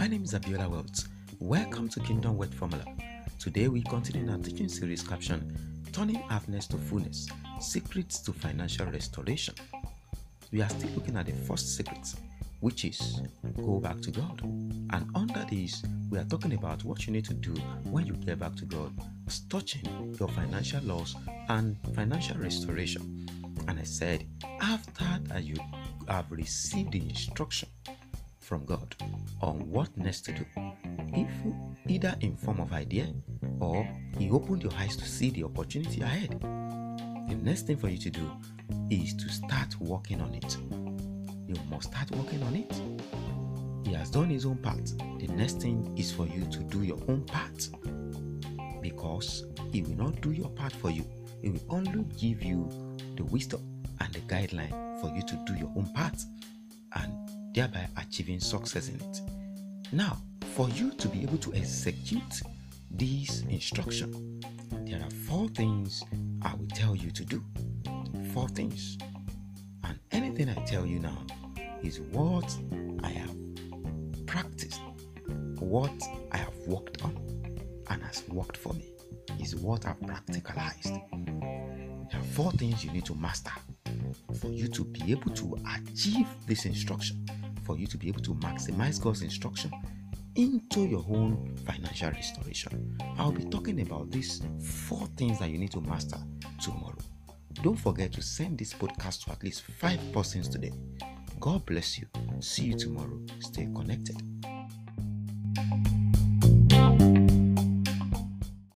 is Abiola Wealth. Welcome to Kingdom Wealth Formula. Today we continue our teaching series caption Turning Happiness to Fullness Secrets to Financial Restoration. We are still looking at the first secret, which is go back to God. And under this, we are talking about what you need to do when you get back to God, touching your financial loss and financial restoration. And I said, after that you have received the instruction from God on what next to do, if either in form of idea or He opened your eyes to see the opportunity ahead, the next thing for you to do is to start working on it. You must start working on it. He has done his own part. The next thing is for you to do your own part. Because he will not do your part for you. He will only give you the wisdom and the guideline for you to do your own part and thereby achieving success in it. Now, for you to be able to execute this instruction, there are four things I will tell you to do. Four things. And anything I tell you now is what I have practiced, what I have worked on, and has worked for me, is what I've practicalized. There are four things you need to master for you to be able to achieve this instruction, for you to be able to maximize God's instruction into your own financial restoration. I'll be talking about these four things that you need to master tomorrow. Don't forget to send this podcast to at least five persons today. God bless you. See you tomorrow. Stay connected.